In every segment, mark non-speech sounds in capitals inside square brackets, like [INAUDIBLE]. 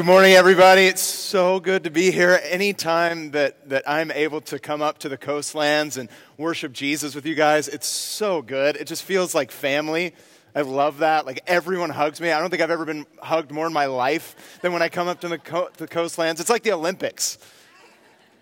Good morning, everybody. It's so good to be here. Anytime that, that I'm able to come up to the coastlands and worship Jesus with you guys, it's so good. It just feels like family. I love that. Like everyone hugs me. I don't think I've ever been hugged more in my life than when I come up to the, co- the coastlands. It's like the Olympics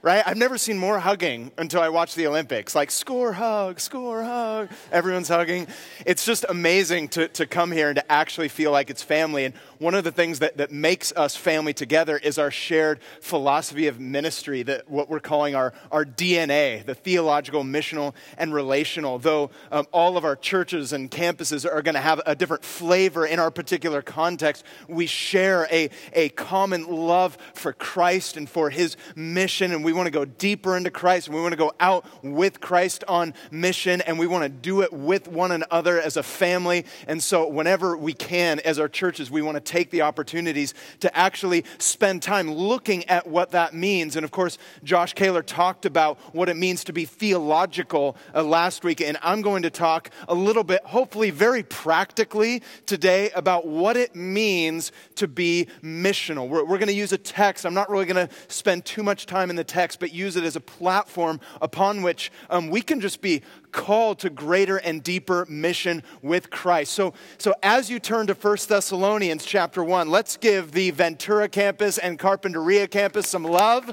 right? I've never seen more hugging until I watched the Olympics. Like, score, hug, score, hug. Everyone's hugging. It's just amazing to, to come here and to actually feel like it's family. And one of the things that, that makes us family together is our shared philosophy of ministry, that what we're calling our, our DNA, the theological, missional, and relational. Though um, all of our churches and campuses are going to have a different flavor in our particular context, we share a, a common love for Christ and for his mission. And we want to go deeper into Christ. And we want to go out with Christ on mission. And we want to do it with one another as a family. And so, whenever we can, as our churches, we want to take the opportunities to actually spend time looking at what that means. And of course, Josh Kaler talked about what it means to be theological uh, last week. And I'm going to talk a little bit, hopefully, very practically today about what it means to be missional. We're, we're going to use a text. I'm not really going to spend too much time in the text text, but use it as a platform upon which um, we can just be called to greater and deeper mission with Christ. So, so as you turn to 1 Thessalonians chapter 1, let's give the Ventura campus and Carpinteria campus some love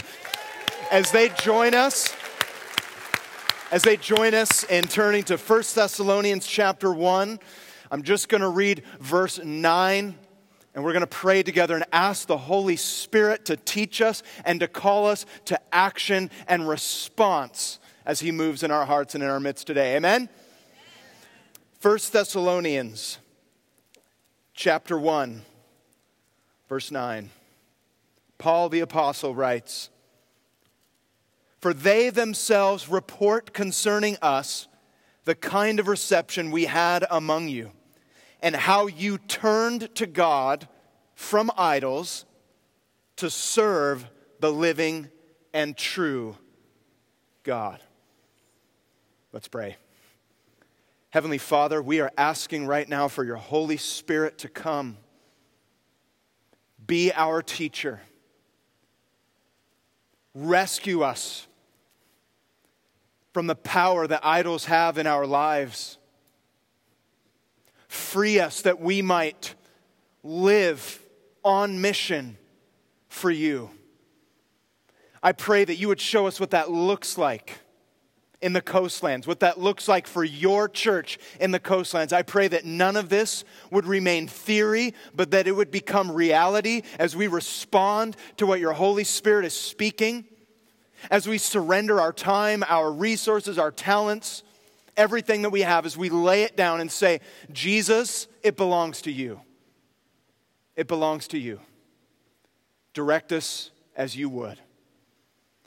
as they join us. As they join us in turning to 1 Thessalonians chapter 1, I'm just going to read verse 9 and we're going to pray together and ask the Holy Spirit to teach us and to call us to action and response as He moves in our hearts and in our midst today. Amen? First Thessalonians chapter 1, verse 9. Paul the Apostle writes, For they themselves report concerning us the kind of reception we had among you and how you turned to God from idols to serve the living and true God. Let's pray. Heavenly Father, we are asking right now for your Holy Spirit to come, be our teacher, rescue us from the power that idols have in our lives Free us that we might live on mission for you. I pray that you would show us what that looks like in the coastlands, what that looks like for your church in the coastlands. I pray that none of this would remain theory, but that it would become reality as we respond to what your Holy Spirit is speaking, as we surrender our time, our resources, our talents everything that we have as we lay it down and say, Jesus, it belongs to you. It belongs to you. Direct us as you would.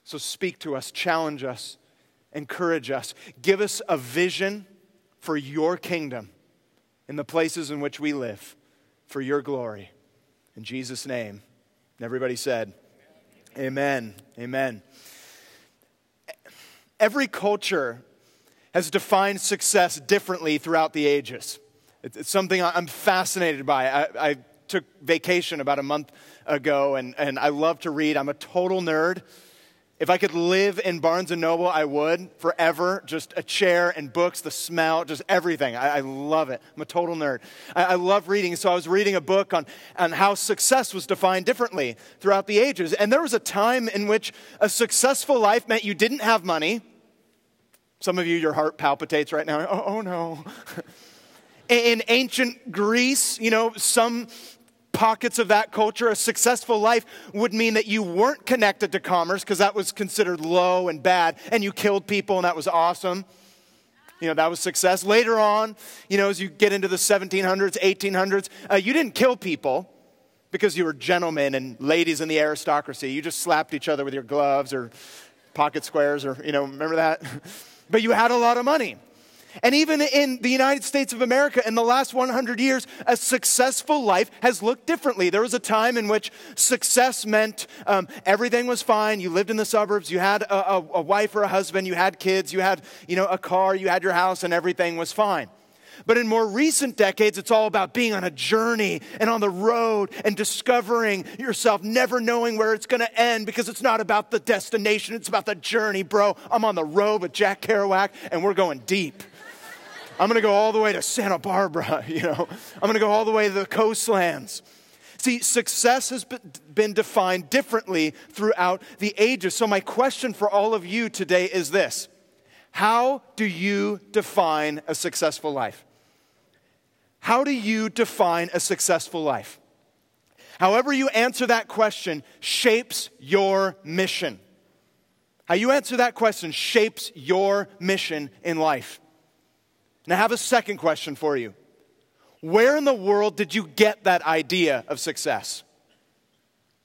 So speak to us, challenge us, encourage us. Give us a vision for your kingdom in the places in which we live for your glory. In Jesus' name. And everybody said, Amen. Amen. Every culture has defined success differently throughout the ages. It's something I'm fascinated by. I, I took vacation about a month ago, and, and I love to read. I'm a total nerd. If I could live in Barnes and Noble, I would forever. Just a chair and books, the smell, just everything. I, I love it. I'm a total nerd. I, I, love reading. So I was reading a book on, on how success was defined differently throughout the ages. And there was a time in which a successful life meant you didn't have money, some of you, your heart palpitates right now. Oh, oh no. [LAUGHS] In ancient Greece, you know, some pockets of that culture, a successful life would mean that you weren't connected to commerce because that was considered low and bad, and you killed people, and that was awesome. You know, that was success. Later on, you know, as you get into the 1700s, 1800s, uh, you didn't kill people because you were gentlemen and ladies in the aristocracy. You just slapped each other with your gloves or pocket squares or, you know, remember that? [LAUGHS] but you had a lot of money. And even in the United States of America, in the last 100 years, a successful life has looked differently. There was a time in which success meant um, everything was fine. You lived in the suburbs, you had a, a, a wife or a husband, you had kids, you had you know, a car, you had your house, and everything was fine. But in more recent decades, it's all about being on a journey and on the road and discovering yourself, never knowing where it's going to end because it's not about the destination, it's about the journey, bro. I'm on the road with Jack Kerouac and we're going deep. I'm going to go all the way to Santa Barbara, [LAUGHS] you know. I'm going to go all the way to the coastlands. See, success has been defined differently throughout the ages. So, my question for all of you today is this How do you define a successful life? How do you define a successful life? However, you answer that question shapes your mission. How you answer that question shapes your mission in life. Now, I have a second question for you. Where in the world did you get that idea of success?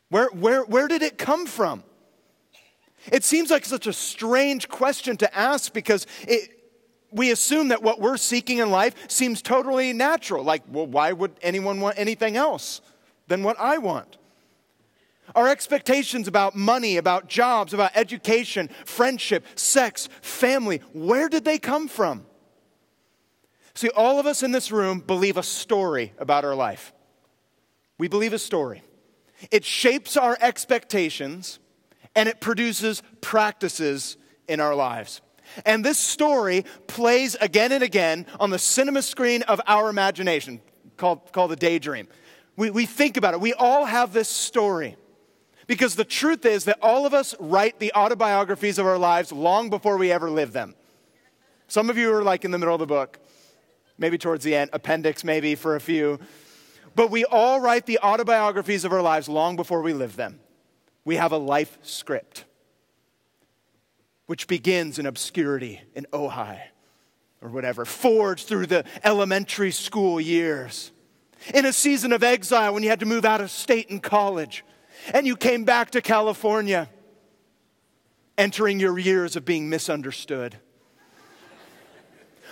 Where, where, where did it come from? It seems like such a strange question to ask because it, we assume that what we're seeking in life seems totally natural. Like, well, why would anyone want anything else than what I want? Our expectations about money, about jobs, about education, friendship, sex, family, where did they come from? See, all of us in this room believe a story about our life. We believe a story. It shapes our expectations and it produces practices in our lives. And this story plays again and again on the cinema screen of our imagination, called, called the daydream. We, we think about it. We all have this story. Because the truth is that all of us write the autobiographies of our lives long before we ever live them. Some of you are like in the middle of the book, maybe towards the end, appendix maybe for a few. But we all write the autobiographies of our lives long before we live them. We have a life script which begins in obscurity in Ojai or whatever, forged through the elementary school years. In a season of exile when you had to move out of state and college, and you came back to California, entering your years of being misunderstood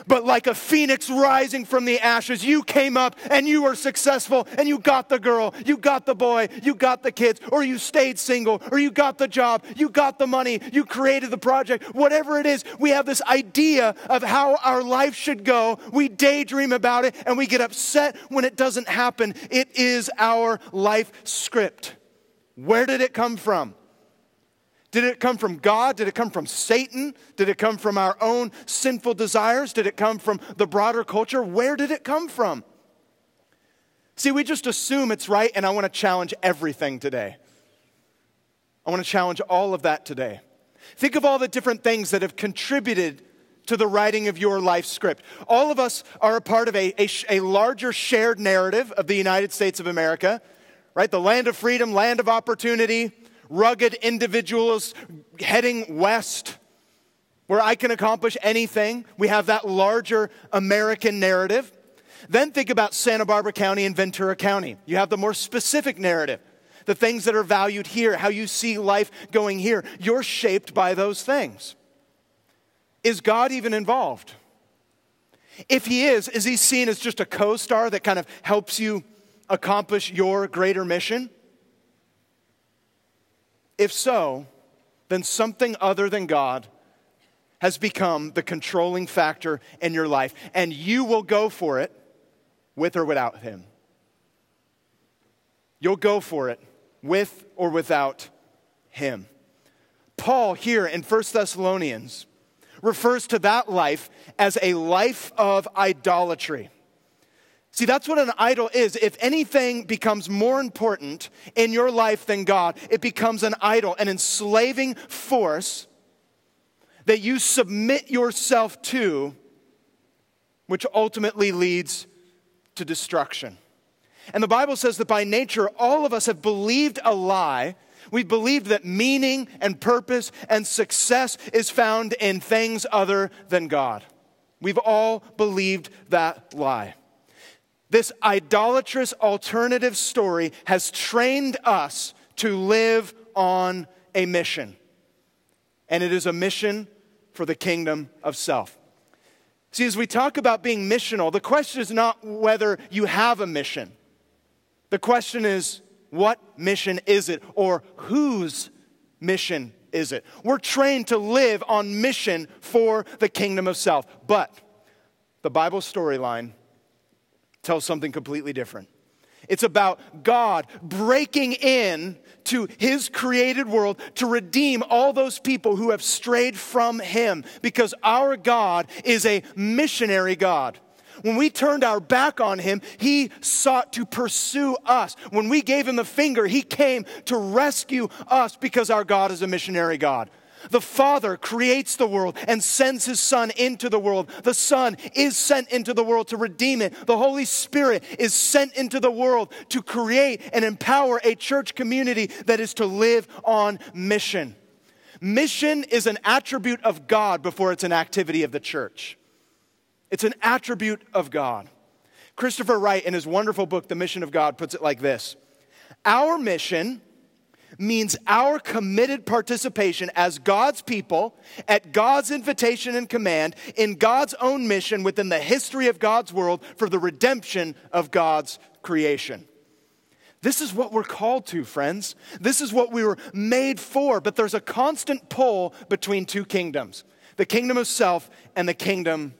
but like a phoenix rising from the ashes, you came up and you were successful and you got the girl, you got the boy, you got the kids, or you stayed single, or you got the job, you got the money, you created the project, whatever it is, we have this idea of how our life should go. We daydream about it and we get upset when it doesn't happen. It is our life script. Where did it come from? Did it come from God? Did it come from Satan? Did it come from our own sinful desires? Did it come from the broader culture? Where did it come from? See, we just assume it's right, and I want to challenge everything today. I want to challenge all of that today. Think of all the different things that have contributed to the writing of your life script. All of us are a part of a, a, a, larger shared narrative of the United States of America, right? The land of freedom, land of opportunity, rugged individuals heading west where I can accomplish anything. We have that larger American narrative. Then think about Santa Barbara County and Ventura County. You have the more specific narrative, the things that are valued here, how you see life going here. You're shaped by those things. Is God even involved? If he is, is he seen as just a co star that kind of helps you accomplish your greater mission? If so, then something other than God has become the controlling factor in your life, and you will go for it with or without Him. You'll go for it with or without Him. Paul, here in 1 Thessalonians, refers to that life as a life of idolatry. See, that's what an idol is. If anything becomes more important in your life than God, it becomes an idol, an enslaving force that you submit yourself to, which ultimately leads to destruction. And the Bible says that by nature, all of us have believed a lie. We believed that meaning and purpose and success is found in things other than God. We've all believed that lie. This idolatrous alternative story has trained us to live on a mission. And it is a mission for the kingdom of self. See, as we talk about being missional, the question is not whether you have a mission. The question is, what mission is it? Or whose mission is it? We're trained to live on mission for the kingdom of self. But The Bible storyline tells something completely different. It's about God breaking in to his created world to redeem all those people who have strayed from him because our God is a missionary God. When we turned our back on him, he sought to pursue us. When we gave him the finger, he came to rescue us because our God is a missionary God. The Father creates the world and sends His Son into the world. The Son is sent into the world to redeem it. The Holy Spirit is sent into the world to create and empower a church community that is to live on mission. Mission is an attribute of God before it's an activity of the church. It's an attribute of God. Christopher Wright, in his wonderful book, The Mission of God, puts it like this Our mission means our committed participation as God's people at God's invitation and command in God's own mission within the history of God's world for the redemption of God's creation. This is what we're called to, friends. This is what we were made for, but there's a constant pull between two kingdoms the kingdom of self and the kingdom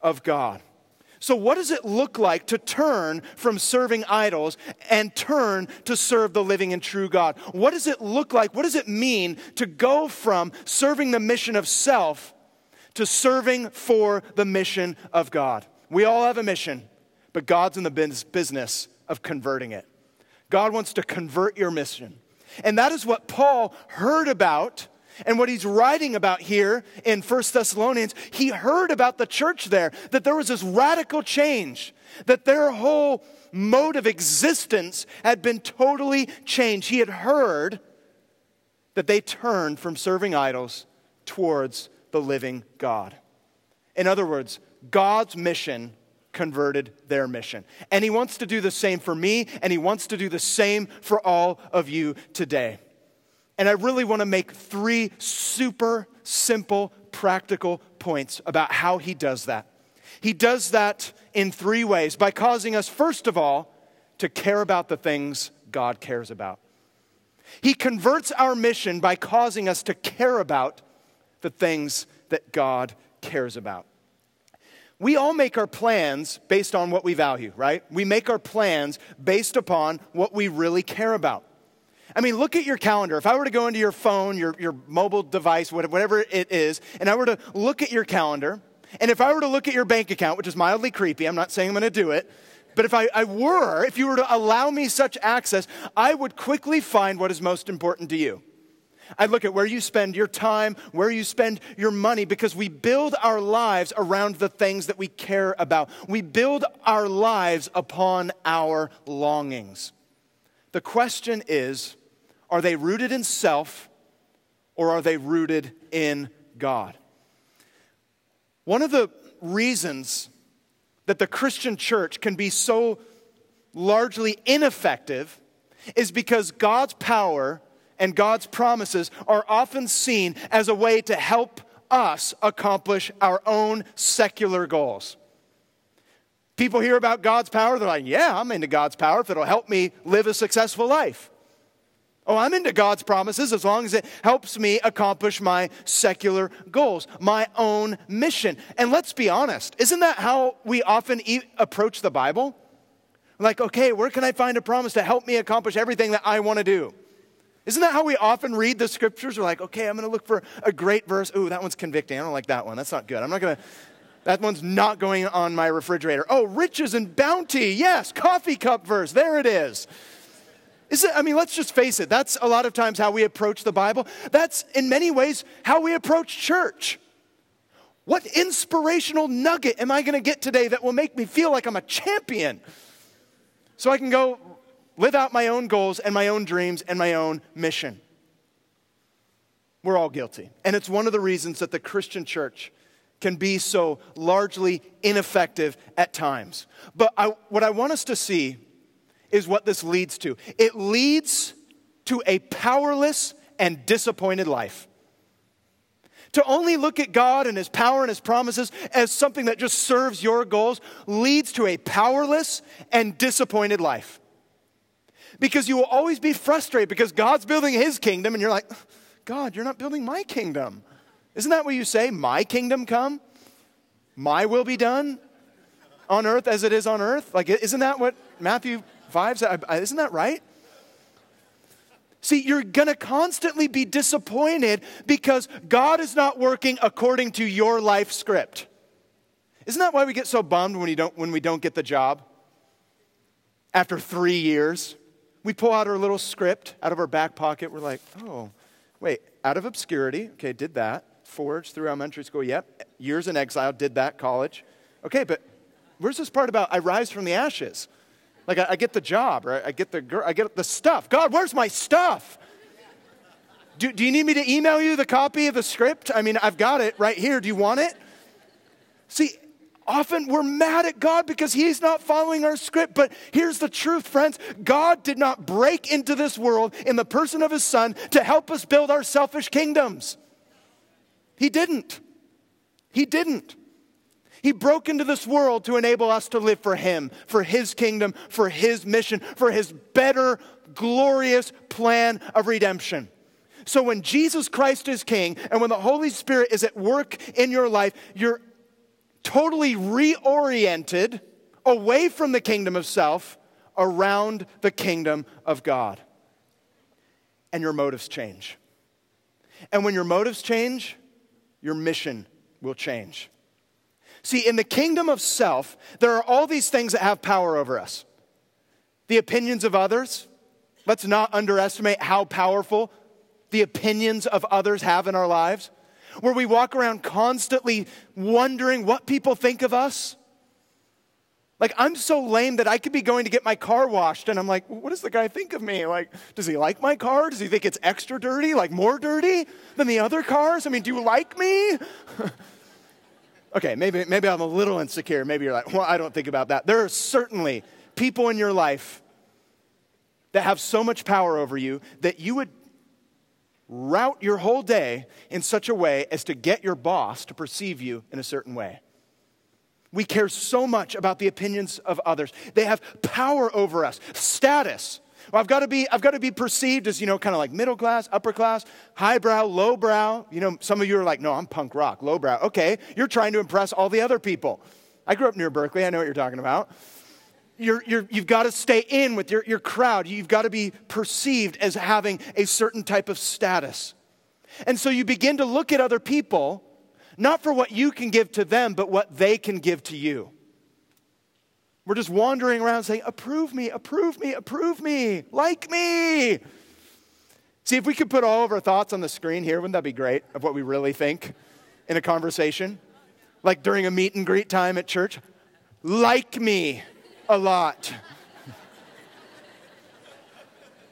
of God. So, what does it look like to turn from serving idols and turn to serve the living and true God? What does it look like? What does it mean to go from serving the mission of self to serving for the mission of God? We all have a mission, but God's in the business of converting it. God wants to convert your mission. And that is what Paul heard about and what he's writing about here in First Thessalonians, he heard about the church there, that there was this radical change, that their whole mode of existence had been totally changed. He had heard that they turned from serving idols towards the living God. In other words, God's mission converted their mission. And he wants to do the same for me, and he wants to do the same for all of you today. And I really want to make three super simple, practical points about how he does that. He does that in three ways by causing us, first of all, to care about the things God cares about. He converts our mission by causing us to care about the things that God cares about. We all make our plans based on what we value, right? We make our plans based upon what we really care about. I mean, look at your calendar. If I were to go into your phone, your, your mobile device, whatever it is, and I were to look at your calendar, and if I were to look at your bank account, which is mildly creepy, I'm not saying I'm going to do it, but if I, I were, if you were to allow me such access, I would quickly find what is most important to you. I'd look at where you spend your time, where you spend your money, because we build our lives around the things that we care about. We build our lives upon our longings. The question is are they rooted in self or are they rooted in God? One of the reasons that the Christian church can be so largely ineffective is because God's power and God's promises are often seen as a way to help us accomplish our own secular goals. People hear about God's power, they're like, yeah, I'm into God's power if it'll help me live a successful life. Oh, I'm into God's promises as long as it helps me accomplish my secular goals, my own mission. And let's be honest, isn't that how we often e- approach the Bible? Like, okay, where can I find a promise to help me accomplish everything that I want to do? Isn't that how we often read the scriptures? We're like, okay, I'm going to look for a great verse. Ooh, that one's convicting. I don't like that one. That's not good. I'm not going to. That one's not going on my refrigerator. Oh, riches and bounty. Yes, coffee cup verse. There it is. Is it, I mean, let's just face it. That's a lot of times how we approach the Bible. That's in many ways how we approach church. What inspirational nugget am I going to get today that will make me feel like I'm a champion? So I can go live out my own goals and my own dreams and my own mission. We're all guilty. And it's one of the reasons that the Christian church can be so largely ineffective at times. But I, what I want us to see is what this leads to it leads to a powerless and disappointed life. To only look at God and His power and His promises as something that just serves your goals leads to a powerless and disappointed life. Because you will always be frustrated because God's building His kingdom and you're like, God, you're not building my kingdom. Isn't that what you say? My kingdom come? my will be done on earth as it is on earth? Like, isn't that what Matthew 5 says? Isn't that right? See, you're going to constantly be disappointed because God is not working according to your life script. Isn't that why we get so bummed when, you don't, when we don't get the job? After three years, we pull out our little script out of our back pocket. We're like, oh, wait, out of obscurity. Okay, did that. Forged through elementary school. Yep. Years in exile. Did that. College. Okay, but where's this part about I rise from the ashes? Like I, I get the job, right? I get the girl, I get the stuff. God, where's my stuff? Do, do you need me to email you the copy of the script? I mean, I've got it right here. Do you want it? See, often we're mad at God because He's not following our script. But here's the truth, friends God did not break into this world in the person of His Son to help us build our selfish kingdoms. He didn't. He didn't. He broke into this world to enable us to live for Him, for His kingdom, for His mission, for His better, glorious plan of redemption. So when Jesus Christ is King and when the Holy Spirit is at work in your life, you're totally reoriented away from the kingdom of self around the kingdom of God. And your motives change. And when your motives change, your mission will change. See, in the kingdom of self, there are all these things that have power over us the opinions of others. Let's not underestimate how powerful the opinions of others have in our lives. Where we walk around constantly wondering what people think of us. Like, I'm so lame that I could be going to get my car washed, and I'm like, what does the guy think of me? Like, does he like my car? Does he think it's extra dirty, like more dirty than the other cars? I mean, do you like me? [LAUGHS] Okay, maybe, maybe I'm a little insecure. Maybe you're like, well, I don't think about that. There are certainly people in your life that have so much power over you that you would route your whole day in such a way as to get your boss to perceive you in a certain way. We care so much about the opinions of others. They have power over us, status. Well, I've got to be, I've got to be perceived as, you know, kind of like middle class, upper class, highbrow, lowbrow. You know, some of you are like, no, I'm punk rock, lowbrow. Okay, you're trying to impress all the other people. I grew up near Berkeley. I know what you're talking about. You're, you're, you've got to stay in with your, your crowd. You've got to be perceived as having a certain type of status. And so you begin to look at other people, not for what you can give to them, but what they can give to you. We're just wandering around saying, approve me, approve me, approve me, like me. See, if we could put all of our thoughts on the screen here, wouldn't that be great of what we really think in a conversation? Like during a meet and greet time at church? Like me a lot.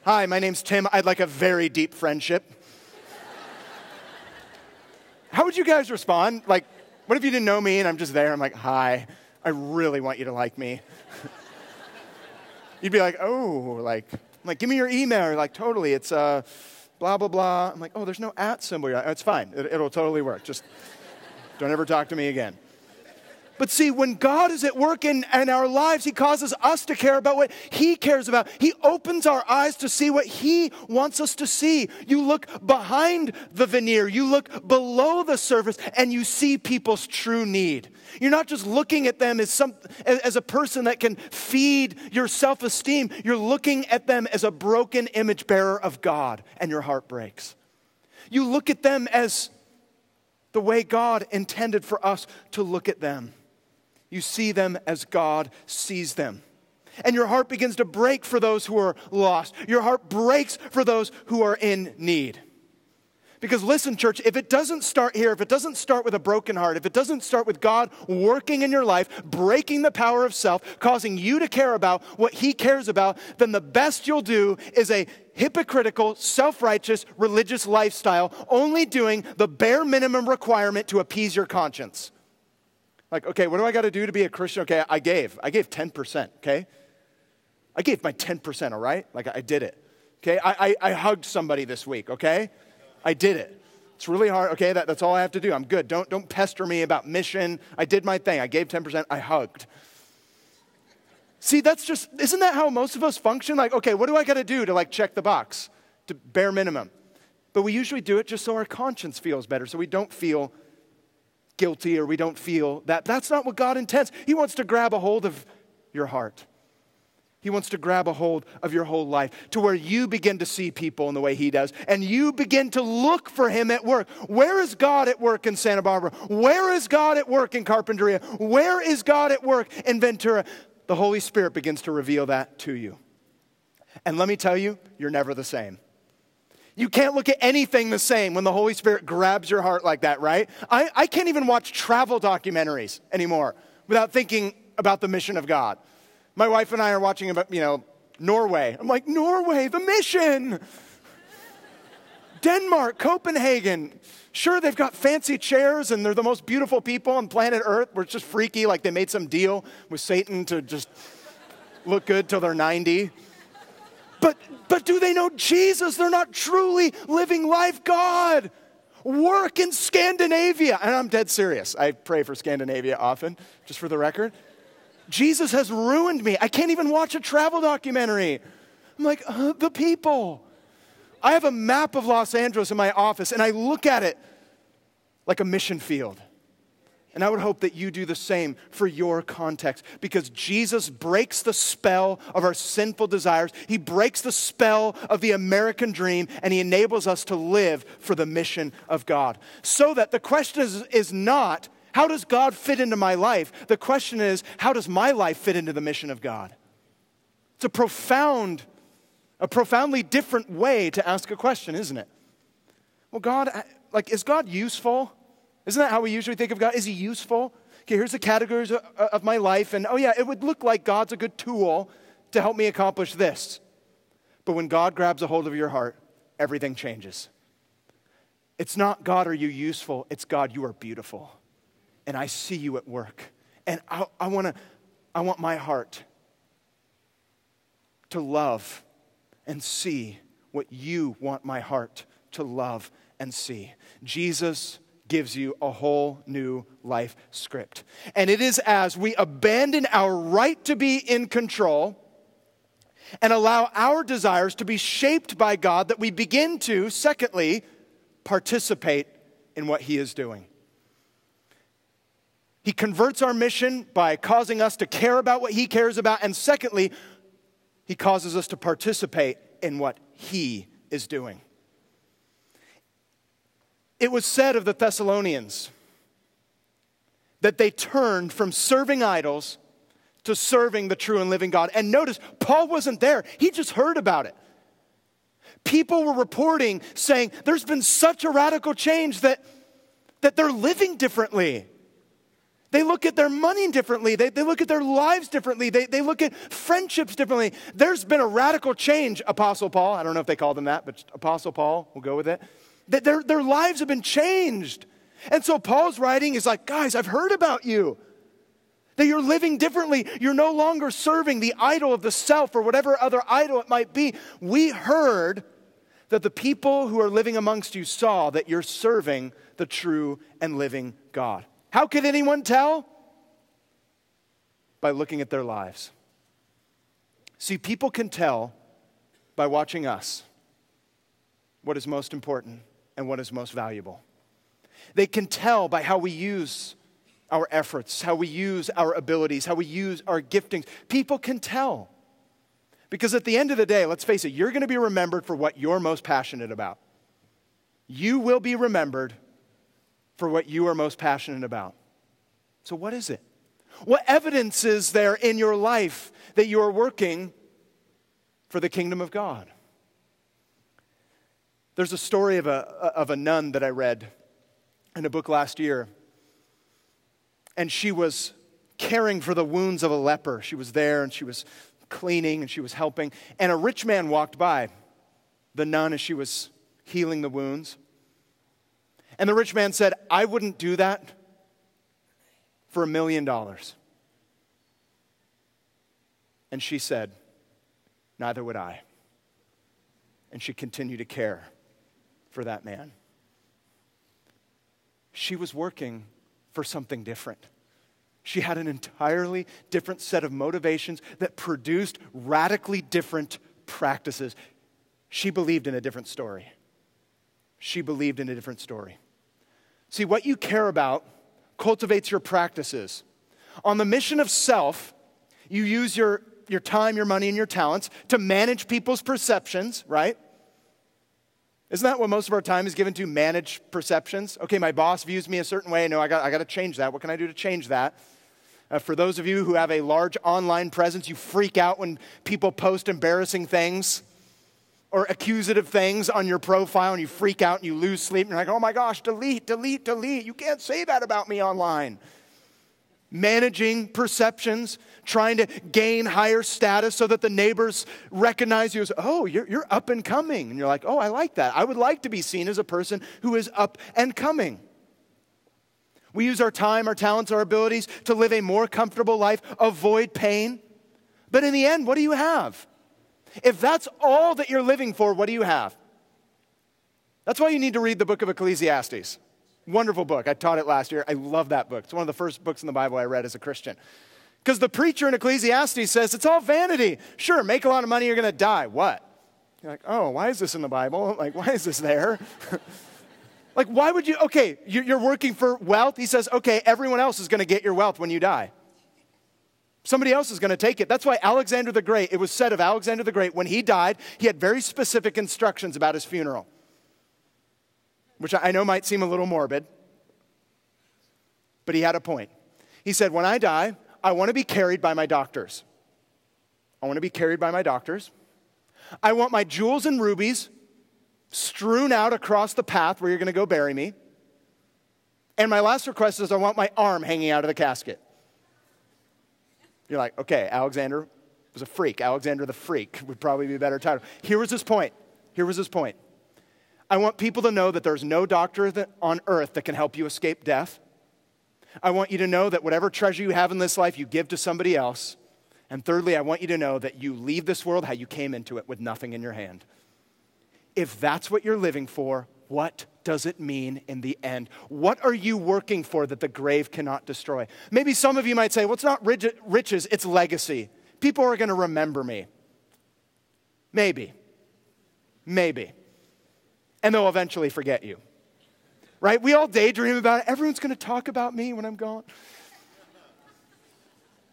Hi, my name's Tim. I'd like a very deep friendship. How would you guys respond? Like, what if you didn't know me and I'm just there? I'm like, hi. I really want you to like me. [LAUGHS] You'd be like, oh, like, I'm like, give me your email. You're like, totally. It's uh, blah, blah, blah. I'm like, oh, there's no at symbol. Like, it's fine. It, it'll totally work. Just don't ever talk to me again. But see, when God is at work in, in our lives, He causes us to care about what He cares about. He opens our eyes to see what He wants us to see. You look behind the veneer, you look below the surface, and you see people's true need. You're not just looking at them as, some, as a person that can feed your self esteem, you're looking at them as a broken image bearer of God, and your heart breaks. You look at them as the way God intended for us to look at them. You see them as God sees them. And your heart begins to break for those who are lost. Your heart breaks for those who are in need. Because listen, church, if it doesn't start here, if it doesn't start with a broken heart, if it doesn't start with God working in your life, breaking the power of self, causing you to care about what He cares about, then the best you'll do is a hypocritical, self righteous, religious lifestyle, only doing the bare minimum requirement to appease your conscience. Like, okay, what do I got to do to be a Christian? Okay, I gave. I gave 10%, okay? I gave my 10%, all right? Like, I did it. Okay, I, I, I hugged somebody this week, okay? I did it. It's really hard. Okay, that, that's all I have to do. I'm good. Don't, don't pester me about mission. I did my thing. I gave 10%. I hugged. See, that's just, isn't that how most of us function? Like, okay, what do I got to do to like check the box, to bare minimum? But we usually do it just so our conscience feels better, so we don't feel guilty or we don't feel that. That's not what God intends. He wants to grab a hold of your heart. He wants to grab a hold of your whole life to where you begin to see people in the way He does and you begin to look for Him at work. Where is God at work in Santa Barbara? Where is God at work in Carpinteria? Where is God at work in Ventura? The Holy Spirit begins to reveal that to you. And let me tell you, you're never the same. You can't look at anything the same when the Holy Spirit grabs your heart like that, right? I, I can't even watch travel documentaries anymore without thinking about the mission of God. My wife and I are watching about, you know, Norway. I'm like, Norway, the mission. Denmark, Copenhagen. Sure, they've got fancy chairs and they're the most beautiful people on planet Earth. We're just freaky, like they made some deal with Satan to just look good till they're 90. But, but do they know Jesus? They're not truly living life God. Work in Scandinavia. And I'm dead serious. I pray for Scandinavia often, just for the record. Jesus has ruined me. I can't even watch a travel documentary. I'm like, uh, the people. I have a map of Los Angeles in my office, and I look at it like a mission field. And I would hope that you do the same for your context because Jesus breaks the spell of our sinful desires. He breaks the spell of the American dream and he enables us to live for the mission of God. So that the question is, is not, how does God fit into my life? The question is, how does my life fit into the mission of God? It's a profound, a profoundly different way to ask a question, isn't it? Well, God, like, is God useful? Isn't that how we usually think of God? Is he useful? Okay, here's the categories of my life, and oh, yeah, it would look like God's a good tool to help me accomplish this. But when God grabs a hold of your heart, everything changes. It's not God, are you useful? It's God, you are beautiful. And I see you at work. And I, I, wanna, I want my heart to love and see what you want my heart to love and see. Jesus gives you a whole new life script. And it is as we abandon our right to be in control and allow our desires to be shaped by God that we begin to, secondly, participate in what He is doing. He converts our mission by causing us to care about what He cares about. And secondly, He causes us to participate in what He is doing. It was said of the Thessalonians that they turned from serving idols to serving the true and living God. And notice, Paul wasn't there, he just heard about it. People were reporting saying there's been such a radical change that, that they're living differently. They look at their money differently. They, they look at their lives differently. They, they look at friendships differently. There's been a radical change, Apostle Paul. I don't know if they called him that, but Apostle Paul, we'll go with it their, their lives have been changed. And so Paul's writing is like, guys, I've heard about you. That you're living differently. You're no longer serving the idol of the self or whatever other idol it might be. We heard that the people who are living amongst you saw that you're serving the true and living God. How could anyone tell? By looking at their lives. See, people can tell by watching us what is most important and what is most valuable. They can tell by how we use our efforts, how we use our abilities, how we use our giftings. People can tell. Because at the end of the day, let's face it, you're going to be remembered for what you're most passionate about. You will be remembered for what you are most passionate about. So, what is it? What evidence is there in your life that you are working for the kingdom of God? There's a story of a, of a nun that I read in a book last year. And she was caring for the wounds of a leper. She was there and she was cleaning and she was helping. And a rich man walked by the nun as she was healing the wounds. And the rich man said, I wouldn't do that for a million dollars. And she said, Neither would I. And she continued to care for that man. She was working for something different. She had an entirely different set of motivations that produced radically different practices. She believed in a different story. She believed in a different story. See, what you care about cultivates your practices. On the mission of self, you use your, your time, your money, and your talents to manage people's perceptions, right? Isn't that what most of our time is given to? Manage perceptions. Okay, my boss views me a certain way. No, I got, I got to change that. What can I do to change that? Uh, for those of you who have a large online presence, you freak out when people post embarrassing things or accusative things on your profile and you freak out and you lose sleep and you're like, oh my gosh, delete, delete, delete. You can't say that about me online managing perceptions, trying to gain higher status so that the neighbors recognize you as, oh, you're, you're up and coming. And you're like, oh, I like that. I would like to be seen as a person who is up and coming. We use our time, our talents, our abilities to live a more comfortable life, avoid pain. But in the end, what do you have? If that's all that you're living for, what do you have? That's why you need to read the book of Ecclesiastes. Wonderful book. I taught it last year. I love that book. It's one of the first books in the Bible I read as a Christian. Because the preacher in Ecclesiastes says it's all vanity. Sure, make a lot of money, you're going to die. What? You're like, oh, why is this in the Bible? [LAUGHS] Like, why is this there? [LAUGHS] like, why would you? Okay, you're working for wealth. He says, okay, everyone else is going to get your wealth when you die. Somebody else is going to take it. That's why Alexander the Great, it was said of Alexander the Great, when he died, he had very specific instructions about his funeral which I know might seem a little morbid, but he had a point. He said, When I die, I want to be carried by my doctors. I want to be carried by my doctors. I want my jewels and rubies strewn out across the path where you're going to go bury me. And my last request is I want my arm hanging out of the casket. You're like, okay, Alexander was a freak. Alexander the freak would probably be a better title. Here was his point. Here was his point. I want people to know that there's no doctor that, on earth that can help you escape death. I want you to know that whatever treasure you have in this life, you give to somebody else. And thirdly, I want you to know that you leave this world how you came into it with nothing in your hand. If that's what you're living for, what does it mean in the end? What are you working for that the grave cannot destroy? Maybe some of you might say, well, it's not riches, it's legacy. People are going to remember me. Maybe. Maybe and they'll eventually forget you. Right? We all daydream about it. Everyone's going to talk about me when I'm gone.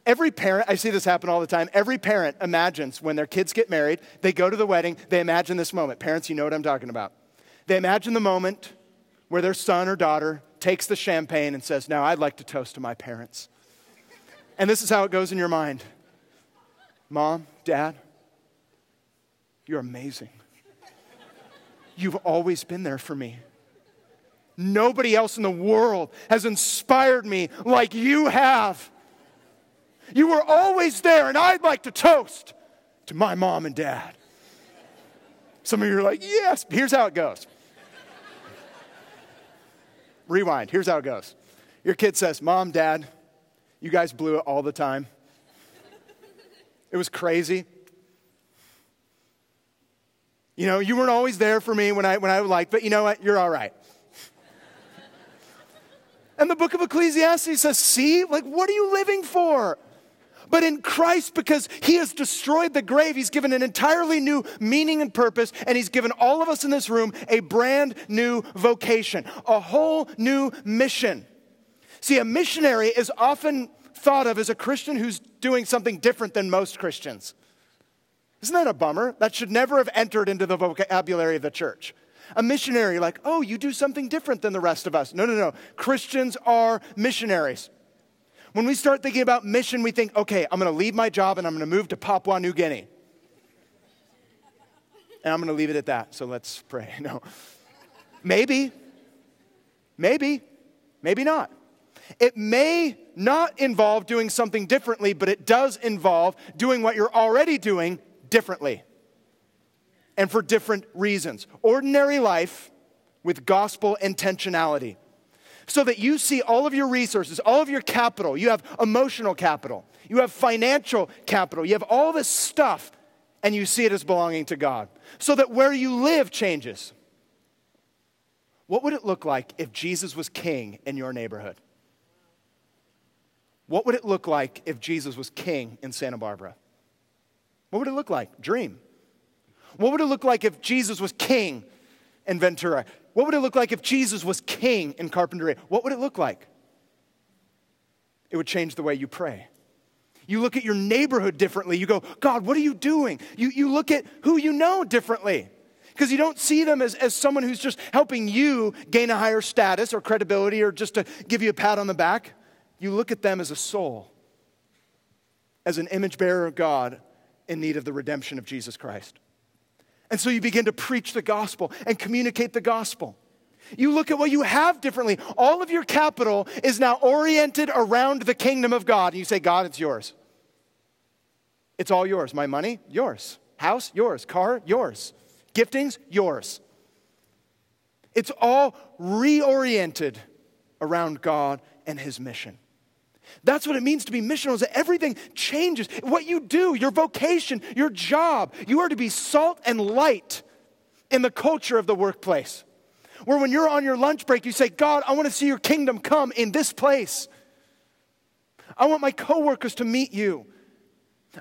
Every parent, I see this happen all the time. Every parent imagines when their kids get married, they go to the wedding, they imagine this moment. Parents, you know what I'm talking about. They imagine the moment where their son or daughter takes the champagne and says, Now I'd like to toast to my parents. And this is how it goes in your mind Mom, Dad, you're amazing. You've always been there for me. Nobody else in the world has inspired me like you have. You were always there, and I'd like to toast to my mom and dad. Some of you are like, yes. Here's how it goes. Rewind. Here's how it goes. Your kid says, Mom, Dad, you guys blew it all the time. It was crazy. You know, you weren't always there for me when I, when I would like, but you know what? You're all right. and the book of Ecclesiastes says, see, like, what are you living for? But in Christ, because He has destroyed the grave, He's given an entirely new meaning and purpose, and He's given all of us in this room a brand new vocation, a whole new mission. See, a missionary is often thought of as a Christian who's doing something different than most Christians. Isn't that a bummer? That should never have entered into the vocabulary of the church. A missionary, like, oh, you do something different than the rest of us. No, no, no. Christians are missionaries. When we start thinking about mission, we think, okay, I'm going to leave my job and I'm going to move to Papua New Guinea. And I'm going to leave it at that. So let's pray. [LAUGHS] No. Maybe. Maybe. Maybe not. It may not involve doing something differently, but it does involve doing what you're already doing differently and for different reasons. Ordinary life with gospel intentionality. So that you see all of your resources, all of your capital. You have emotional capital, you have financial capital, you have all this stuff, and you see it as belonging to God. So that where you live changes. What would it look like if Jesus was king in your neighborhood? What would it look like if Jesus was king in Santa Barbara? What would it look like? Dream. What would it look like if Jesus was king in Ventura? What would it look like if Jesus was king in Carpinteria? What would it look like? it would change the way you pray. You look at your neighborhood differently. You go, God, what are you doing? You, you look at who you know differently because you don't see them as, as someone who's just helping you gain a higher status or credibility or just to give you a pat on the back. You look at them as a soul, as an image bearer of God in need of the redemption of Jesus Christ. And so you begin to preach the gospel and communicate the gospel. You look at what you have differently. All of your capital is now oriented around the kingdom of God. And you say, God, it's yours. It's all yours. My money, yours. House, yours. Car, yours. Giftings, yours. It's all reoriented around God and His mission. That's what it means to be missional, is that everything changes. What you do, your vocation, your job, you are to be salt and light in the culture of the workplace. Where when you're on your lunch break, you say, God, I want to see your kingdom come in this place. I want my coworkers to meet you.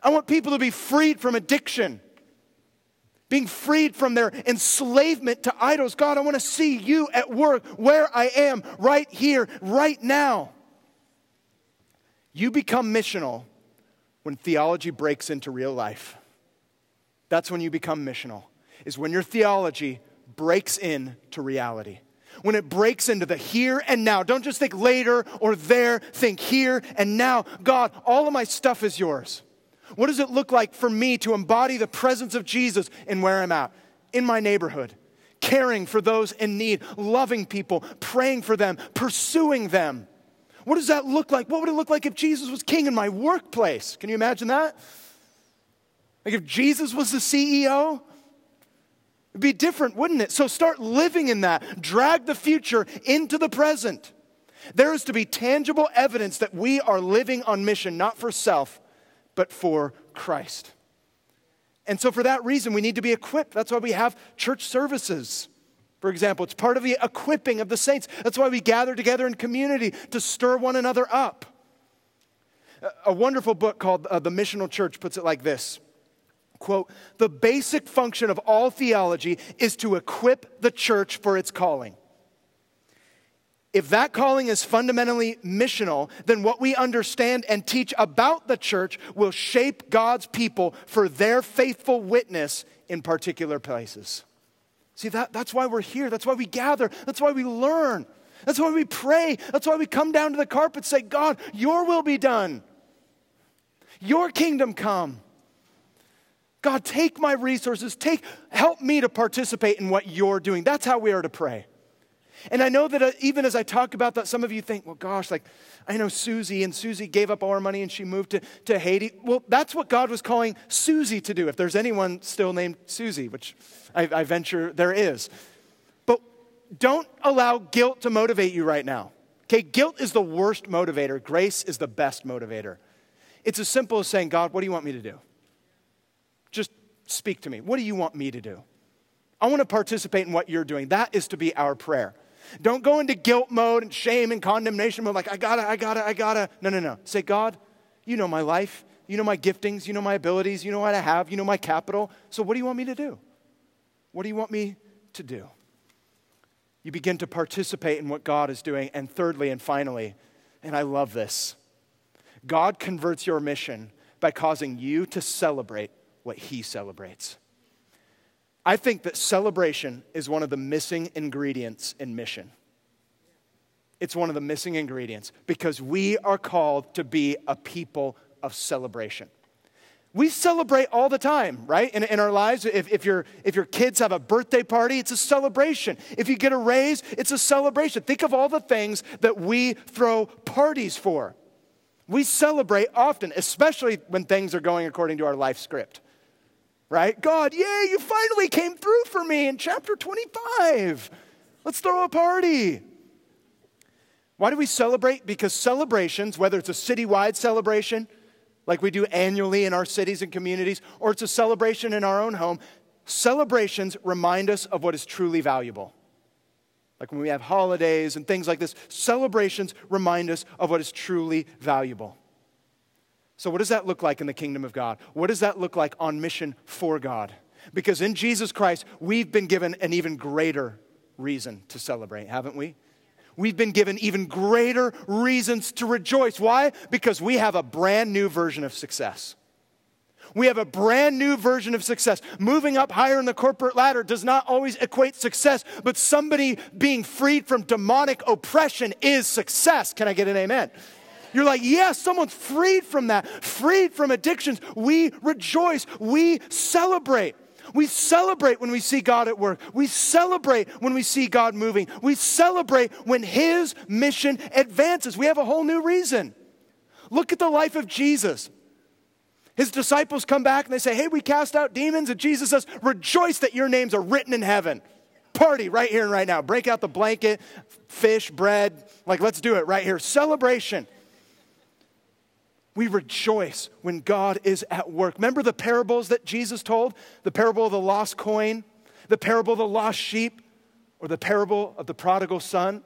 I want people to be freed from addiction, being freed from their enslavement to idols. God, I want to see you at work where I am, right here, right now. You become missional when theology breaks into real life. That's when you become missional, is when your theology breaks into reality. When it breaks into the here and now. Don't just think later or there, think here and now. God, all of my stuff is yours. What does it look like for me to embody the presence of Jesus in where I'm at, in my neighborhood? Caring for those in need, loving people, praying for them, pursuing them. What does that look like? What would it look like if Jesus was king in my workplace? Can you imagine that? Like if Jesus was the CEO, It'd be different, wouldn't it? So start living in that. Drag the future into the present. There is to be tangible evidence that we are living on mission, not for self, but for Christ. And so, for that reason, we need to be equipped. That's why we have church services. For example, it's part of the equipping of the saints. That's why we gather together in community to stir one another up. A wonderful book called uh, The Missional Church puts it like this quote, the basic function of all theology is to equip the church for its calling. If that calling is fundamentally missional, then what we understand and teach about the church will shape God's people for their faithful witness in particular places. See, that, that's why we're here. That's why we gather. That's why we learn. That's why we pray. That's why we come down to the carpet and say, God, your will be done. Your kingdom come. God, take my resources, take, help me to participate in what you're doing. That's how we are to pray. And I know that uh, even as I talk about that, some of you think, well, gosh, like, I know Susie, and Susie gave up all her money and she moved to, to Haiti. Well, that's what God was calling Susie to do, if there's anyone still named Susie, which I, I venture there is. But don't allow guilt to motivate you right now. Okay, guilt is the worst motivator, grace is the best motivator. It's as simple as saying, God, what do you want me to do? Just speak to me. What do you want me to do? I want to participate in what you're doing. That is to be our prayer. Don't go into guilt mode and shame and condemnation mode like, I gotta, I gotta, I gotta. No, no, no. Say, God, you know my life. You know my giftings. You know my abilities. You know what I have. You know my capital. So what do you want me to do? What do you want me to do? You begin to participate in what God is doing. And thirdly and finally, and I love this, God converts your mission by causing you to celebrate what he celebrates. I think that celebration is one of the missing ingredients in mission. It's one of the missing ingredients because we are called to be a people of celebration. We celebrate all the time, right? In, in our lives, if, if, your, if your kids have a birthday party, it's a celebration. If you get a raise, it's a celebration. Think of all the things that we throw parties for. We celebrate often, especially when things are going according to our life script right? God, yay, you finally came through for me in chapter 25. Let's throw a party. Why do we celebrate? Because celebrations, whether it's a citywide celebration, like we do annually in our cities and communities, or it's a celebration in our own home, celebrations remind us of what is truly valuable. Like when we have holidays and things like this, celebrations remind us of what is truly valuable. So, what does that look like in the kingdom of God? What does that look like on mission for God? Because in Jesus Christ, we've been given an even greater reason to celebrate, haven't we? we've been given even greater reasons to rejoice. Why? Because we have a brand new version of success. We have a brand new version of success. Moving up higher in the corporate ladder does not always equate success, but somebody being freed from demonic oppression is success. Can I get an amen? You're like, yes, someone's freed from that, freed from addictions. We rejoice, we celebrate. We celebrate when we see God at work. We celebrate when we see God moving. We celebrate when His mission advances. We have a whole new reason. Look at the life of Jesus. His disciples come back and they say, Hey, we cast out demons. And Jesus says, Rejoice that your names are written in heaven. Party right here and right now. Break out the blanket, fish, bread. Like, let's do it right here. Celebration. We rejoice when God is at work. Remember the parables that Jesus told? The parable of the lost coin, the parable of the lost sheep, or the parable of the prodigal son?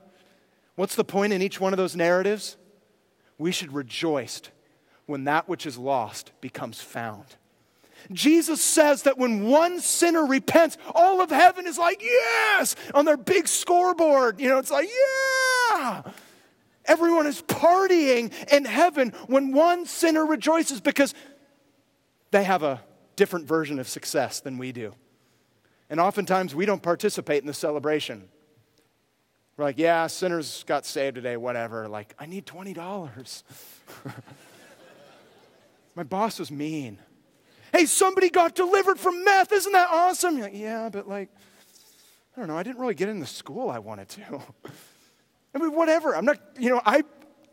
What's the point in each one of those narratives? We should rejoice when that which is lost becomes found. Jesus says that when one sinner repents, all of heaven is like, yes, on their big scoreboard. You know, it's like, yeah. Everyone is partying in heaven when one sinner rejoices because they have a different version of success than we do. And oftentimes we don't participate in the celebration. We're like, yeah, sinners got saved today, whatever. Like, I need $20. [LAUGHS] My boss was mean. Hey, somebody got delivered from meth. Isn't that awesome? Like, yeah, but like, I don't know. I didn't really get in the school I wanted to. [LAUGHS] I mean, whatever. I'm not, you know, I,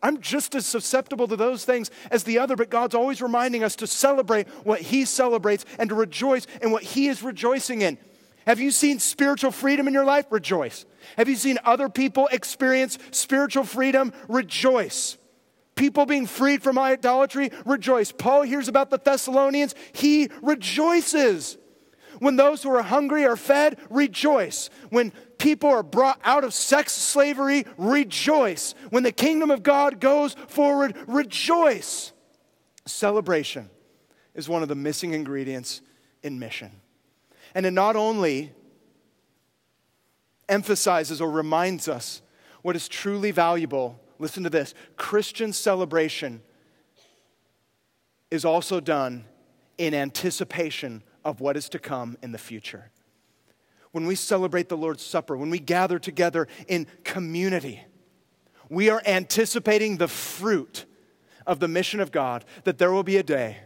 I'm just as susceptible to those things as the other, but God's always reminding us to celebrate what He celebrates and to rejoice in what He is rejoicing in. Have you seen spiritual freedom in your life? Rejoice. Have you seen other people experience spiritual freedom? Rejoice. People being freed from idolatry? Rejoice. Paul hears about the Thessalonians, he rejoices. When those who are hungry are fed, rejoice. When people are brought out of sex slavery, rejoice. When the kingdom of God goes forward, rejoice. Celebration is one of the missing ingredients in mission. And it not only emphasizes or reminds us what is truly valuable, listen to this Christian celebration is also done in anticipation of what is to come in the future when we celebrate the Lord's Supper, when we gather together in community, we are anticipating the fruit of the mission of God that there will be a day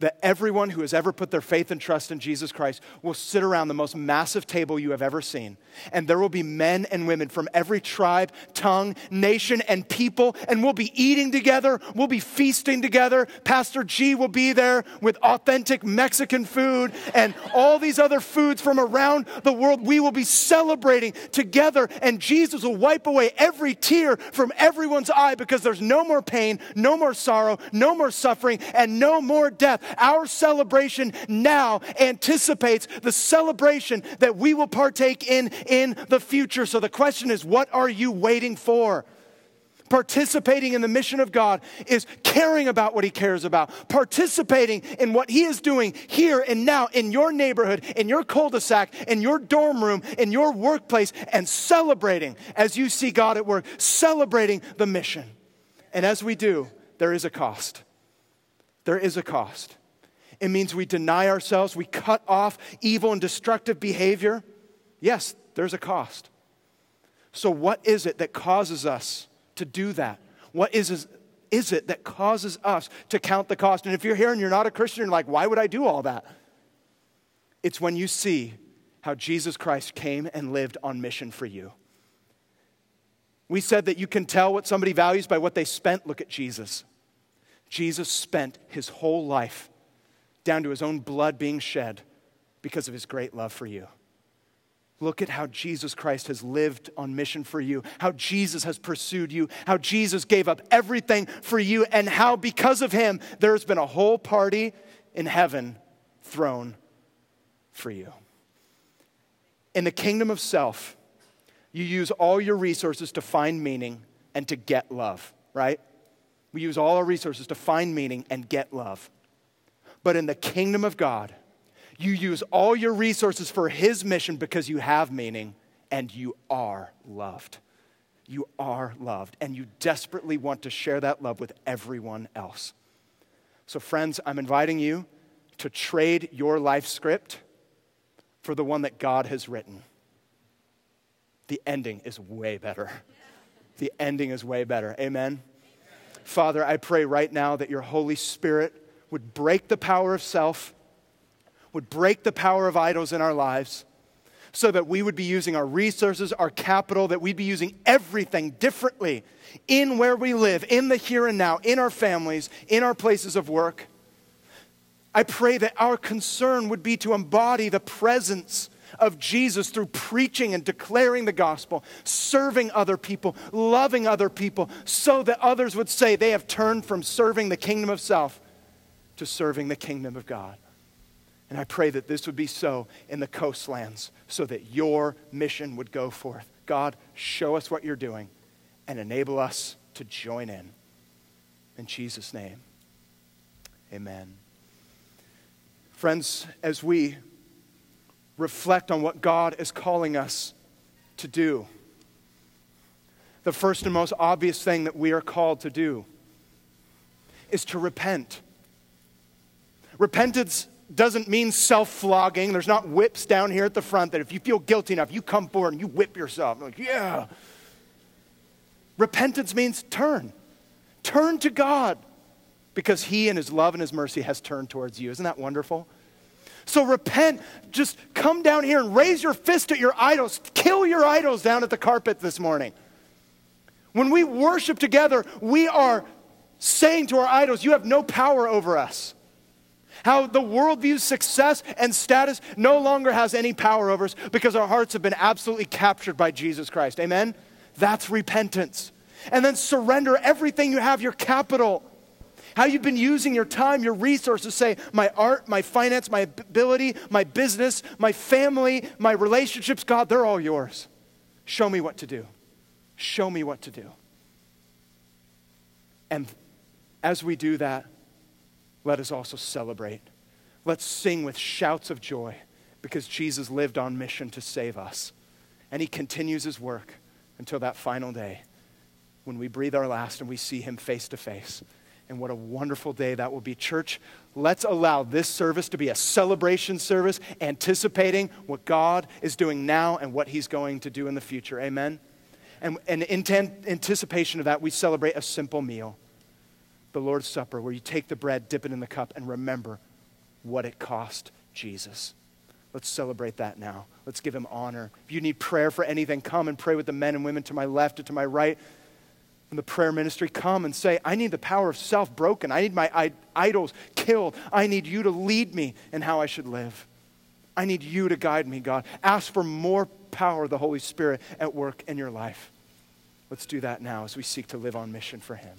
that everyone who has ever put their faith and trust in Jesus Christ will sit around the most massive table you have ever seen. And there will be men and women from every tribe, tongue, nation, and people. And we'll be eating together. We'll be feasting together. Pastor G will be there with authentic Mexican food and all these other foods from around the world. We will be celebrating together. And Jesus will wipe away every tear from everyone's eye because there's no more pain, no more sorrow, no more suffering, and no more death. Our celebration now anticipates the celebration that we will partake in in the future. So the question is, what are you waiting for? Participating in the mission of God is caring about what He cares about, participating in what He is doing here and now in your neighborhood, in your cul de sac, in your dorm room, in your workplace, and celebrating as you see God at work, celebrating the mission. And as we do, there is a cost. There is a cost. It means we deny ourselves, we cut off evil and destructive behavior. Yes, there's a cost. So, what is it that causes us to do that? What is, is it that causes us to count the cost? And if you're here and you're not a Christian, you're like, why would I do all that? It's when you see how Jesus Christ came and lived on mission for you. We said that you can tell what somebody values by what they spent. Look at Jesus. Jesus spent his whole life down to his own blood being shed because of his great love for you. Look at how Jesus Christ has lived on mission for you, how Jesus has pursued you, how Jesus gave up everything for you, and how because of him, there's been a whole party in heaven thrown for you. In the kingdom of self, you use all your resources to find meaning and to get love, right? We use all our resources to find meaning and get love. But in the kingdom of God, you use all your resources for His mission because you have meaning and you are loved. You are loved, and you desperately want to share that love with everyone else. So, friends, I'm inviting you to trade your life script for the one that God has written. The ending is way better. The ending is way better. Amen. Father, I pray right now that your Holy Spirit would break the power of self, would break the power of idols in our lives, so that we would be using our resources, our capital, that we'd be using everything differently in where we live, in the here and now, in our families, in our places of work. I pray that our concern would be to embody the presence of Jesus through preaching and declaring the gospel, serving other people, loving other people, so that others would say they have turned from serving the kingdom of self to serving the kingdom of God. And I pray that this would be so in the coastlands, so that your mission would go forth. God, show us what you're doing and enable us to join in. In Jesus' name, amen. Friends, as we reflect on what God is calling us to do. The first and most obvious thing that we are called to do is to repent. Repentance doesn't mean self flogging. There's not whips down here at the front that if you feel guilty enough, you come forward and you whip yourself. Like, yeah. Repentance means turn. Turn to God because He, and His love and His mercy, has turned towards you. Isn't that wonderful? So repent. Just come down here and raise your fist at your idols. Kill your idols down at the carpet this morning. When we worship together, we are saying to our idols, You have no power over us. How the world views success and status no longer has any power over us because our hearts have been absolutely captured by Jesus Christ. Amen? That's repentance. And then surrender everything you have, your capital, how you've been using your time, your resources, say, my art, my finance, my ability, my business, my family, my relationships, God, they're all yours. Show me what to do. Show me what to do. And as we do that, let us also celebrate. Let's sing with shouts of joy because Jesus lived on mission to save us. And he continues his work until that final day when we breathe our last and we see him face to face. And what a wonderful day that will be. Church, let's allow this service to be a celebration service, anticipating what God is doing now and what He's going to do in the future. Amen? And, in anticipation of that, we celebrate a simple meal the Lord's Supper, where you take the bread, dip it in the cup, and remember what it cost Jesus. Let's celebrate that now. Let's give him honor. If you need prayer for anything, come and pray with the men and women to my left and to my right in the prayer ministry come and say, I need the power of self broken. I need my idols killed. I need you to lead me in how I should live. I need you to guide me, God. Ask for more power of the Holy Spirit at work in your life. Let's do that now as we seek to live on mission for Him.